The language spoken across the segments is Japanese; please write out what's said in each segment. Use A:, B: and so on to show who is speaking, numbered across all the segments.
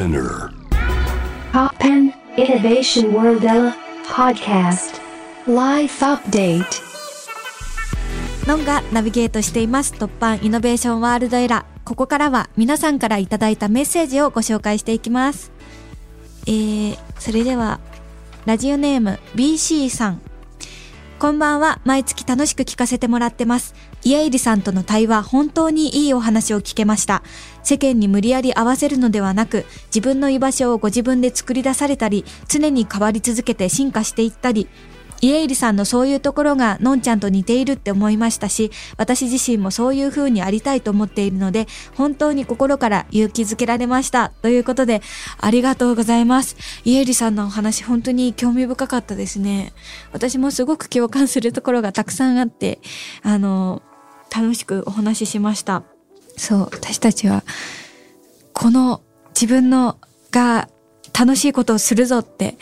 A: Spinner.
B: Poppen Innovation World Podcast. Life Update.
C: ノンがナビゲートしています。突版イノベーションワールドエラーここからは皆さんからいただいたメッセージをご紹介していきます。えー、それではラジオネーム BC さん。こんばんは。毎月楽しく聞かせてもらってます。家入さんとの対話、本当にいいお話を聞けました。世間に無理やり合わせるのではなく、自分の居場所をご自分で作り出されたり、常に変わり続けて進化していったり、家入さんのそういうところがのんちゃんと似ているって思いましたし、私自身もそういう風にありたいと思っているので、本当に心から勇気づけられました。ということで、ありがとうございます。家入さんのお話本当に興味深かったですね。私もすごく共感するところがたくさんあって、あの、楽しくお話ししました。そう、私たちは、この自分のが楽しいことをするぞって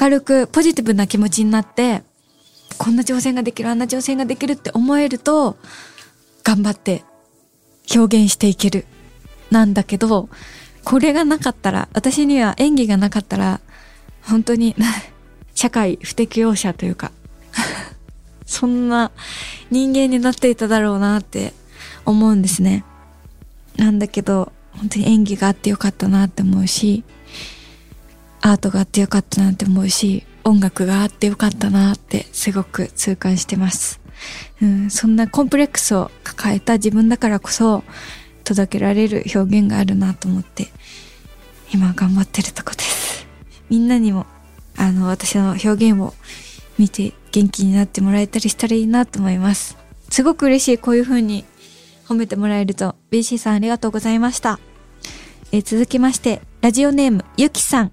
C: 明るくポジティブな気持ちになってこんな挑戦ができるあんな挑戦ができるって思えると頑張って表現していけるなんだけどこれがなかったら私には演技がなかったら本当に社会不適応者というか そんな人間になっていただろうなって思うんですねなんだけど本当に演技があってよかったなって思うしアートがあってよかったなって思うし、音楽があってよかったなってすごく痛感してます。うん、そんなコンプレックスを抱えた自分だからこそ届けられる表現があるなと思って今頑張ってるとこです。みんなにもあの私の表現を見て元気になってもらえたりしたらいいなと思います。すごく嬉しいこういう風に褒めてもらえると BC さんありがとうございました。え続きましてラジオネームゆきさん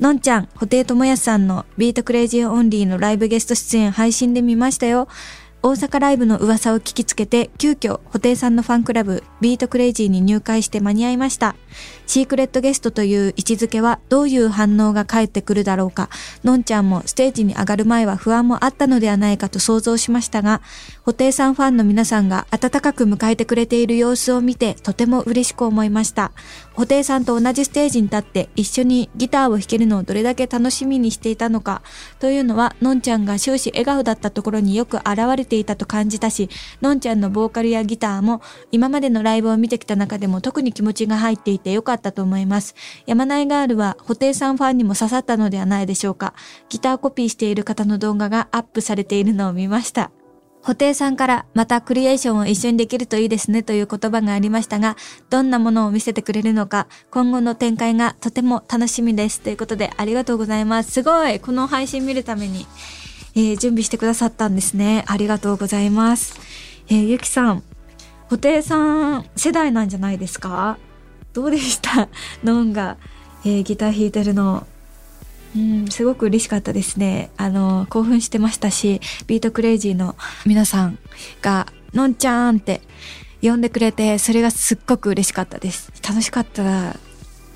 C: のんちゃん、布袋寅泰さんの BEAT CRAZY オンリーのライブゲスト出演配信で見ましたよ。大阪ライブの噂を聞きつけて、急遽、布袋さんのファンクラブ、 BEAT CRAZY に入会して間に合いました。シークレットゲストという位置づけはどういう反応が返ってくるだろうか。のんちゃんもステージに上がる前は不安もあったのではないかと想像しましたが、布袋さんファンの皆さんが温かく迎えてくれている様子を見てとても嬉しく思いました。布袋さんと同じステージに立って一緒にギターを弾けるのをどれだけ楽しみにしていたのか。というのは、のんちゃんが終始笑顔だったところによく現れていたと感じたし、のんちゃんのボーカルやギターも今までのライブを見てきた中でも特に気持ちが入っていてよかったと思います。山内ガールは布袋さんファンにも刺さったのではないでしょうか。ギターコピーしている方の動画がアップされているのを見ました。布袋さんからまたクリエーションを一緒にできるといいですねという言葉がありましたが、どんなものを見せてくれるのか、今後の展開がとても楽しみです。ということでありがとうございます。すごいこの配信見るために、えー、準備してくださったんですね。ありがとうございます。えー、ゆきさん、布袋さん世代なんじゃないですか？どうでした？のんが、えー、ギター弾いてるのうん、すごく嬉しかったですね。あの、興奮してましたし、 BEAT CRAZY の皆さんが、のんちゃんって呼んでくれて、それがすっごく嬉しかったです。楽しかったら、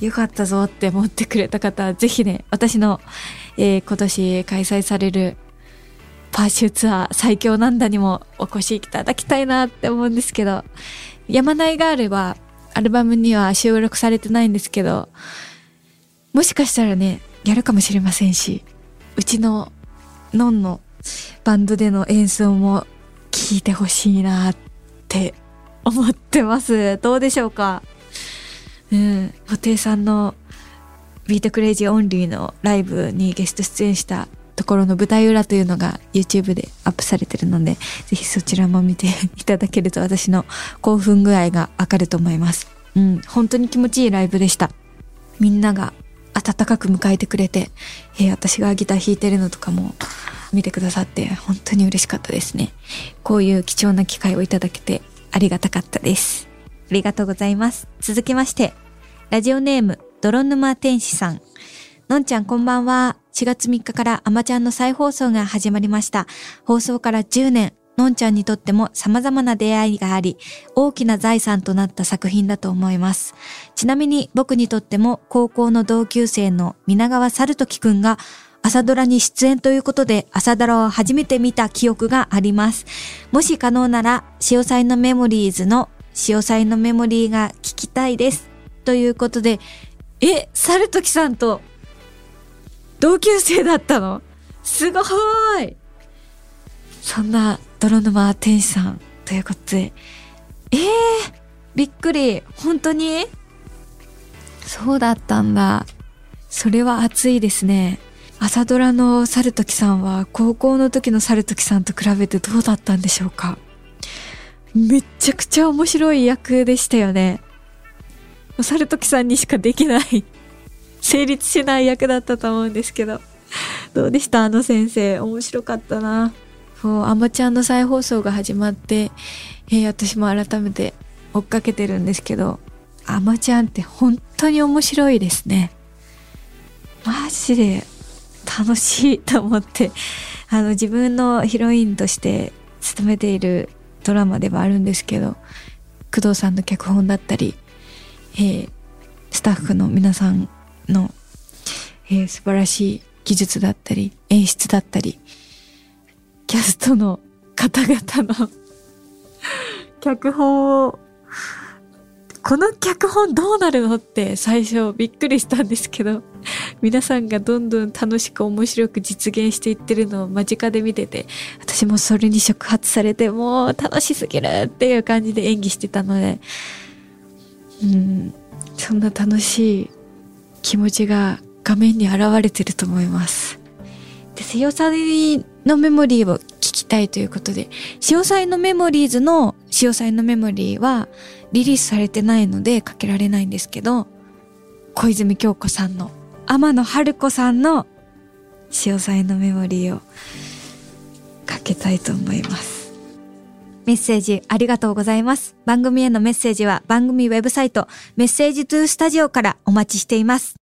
C: よかったぞって思ってくれた方は、ぜひね、私の、えー、今年開催されるPURSUE ツアー最強なんだにもお越しいただきたいなって思うんですけど、やまないガールはアルバムには収録されてないんですけど、もしかしたらね、やるかもしれませんし、うちののんのバンドでの演奏も聞いてほしいなって思ってます。どうでしょうか？うん、布袋さんの BEAT CRAZY オンリーのライブにゲスト出演したところの舞台裏というのが YouTube でアップされてるので、ぜひそちらも見ていただけると私の興奮具合がわかると思います。うん、本当に気持ちいいライブでした。みんなが温かく迎えてくれて、えー、私がギター弾いてるのとかも見てくださって本当に嬉しかったですね。こういう貴重な機会をいただけてありがたかったです。ありがとうございます。続きまして、ラジオネーム、泥沼天使さん。のんちゃんこんばんは。4月3日からアマちゃんの再放送が始まりました。放送から10年、のんちゃんにとっても様々な出会いがあり、大きな財産となった作品だと思います。ちなみに僕にとっても高校の同級生の皆川猿時くんが朝ドラに出演ということで朝ドラを初めて見た記憶があります。もし可能なら、潮祭のメモリーズの潮祭のメモリーが聞きたいです。ということで、え、猿時さんと同級生だったの？すごーいそんな泥沼天使さんということで、えー、びっくり。本当に？そうだったんだ。それは熱いですね。朝ドラの猿時さんは高校の時の猿時さんと比べてどうだったんでしょうかめっちゃくちゃ面白い役でしたよね。猿時さんにしかできない 成立しない役だったと思うんですけど。どうでした？あの先生。面白かったな。そう、アマちゃんの再放送が始まって、えー、私も改めて追っかけてるんですけど、アマちゃんって本当に面白いですね。マジで楽しいと思って、あの自分のヒロインとして務めているドラマではあるんですけど、工藤さんの脚本だったり、えー、スタッフの皆さんの、えー、素晴らしい技術だったり、演出だったり、キャストの方々の脚本を、この脚本どうなるのって最初びっくりしたんですけど、皆さんがどんどん楽しく面白く実現していってるのを間近で見てて、私もそれに触発されて、もう楽しすぎるっていう感じで演技してたので、うん、そんな楽しい気持ちが画面に現れてると思います。で、瀬尾さんのメモリーを聞きたいということで、潮祭のメモリーズの潮祭のメモリーはリリースされてないのでかけられないんですけど、小泉京子さんの、天野春子さんの潮祭のメモリーをかけたいと思います。メッセージありがとうございます。番組へのメッセージは番組ウェブサイトメッセージトゥースタジオからお待ちしています。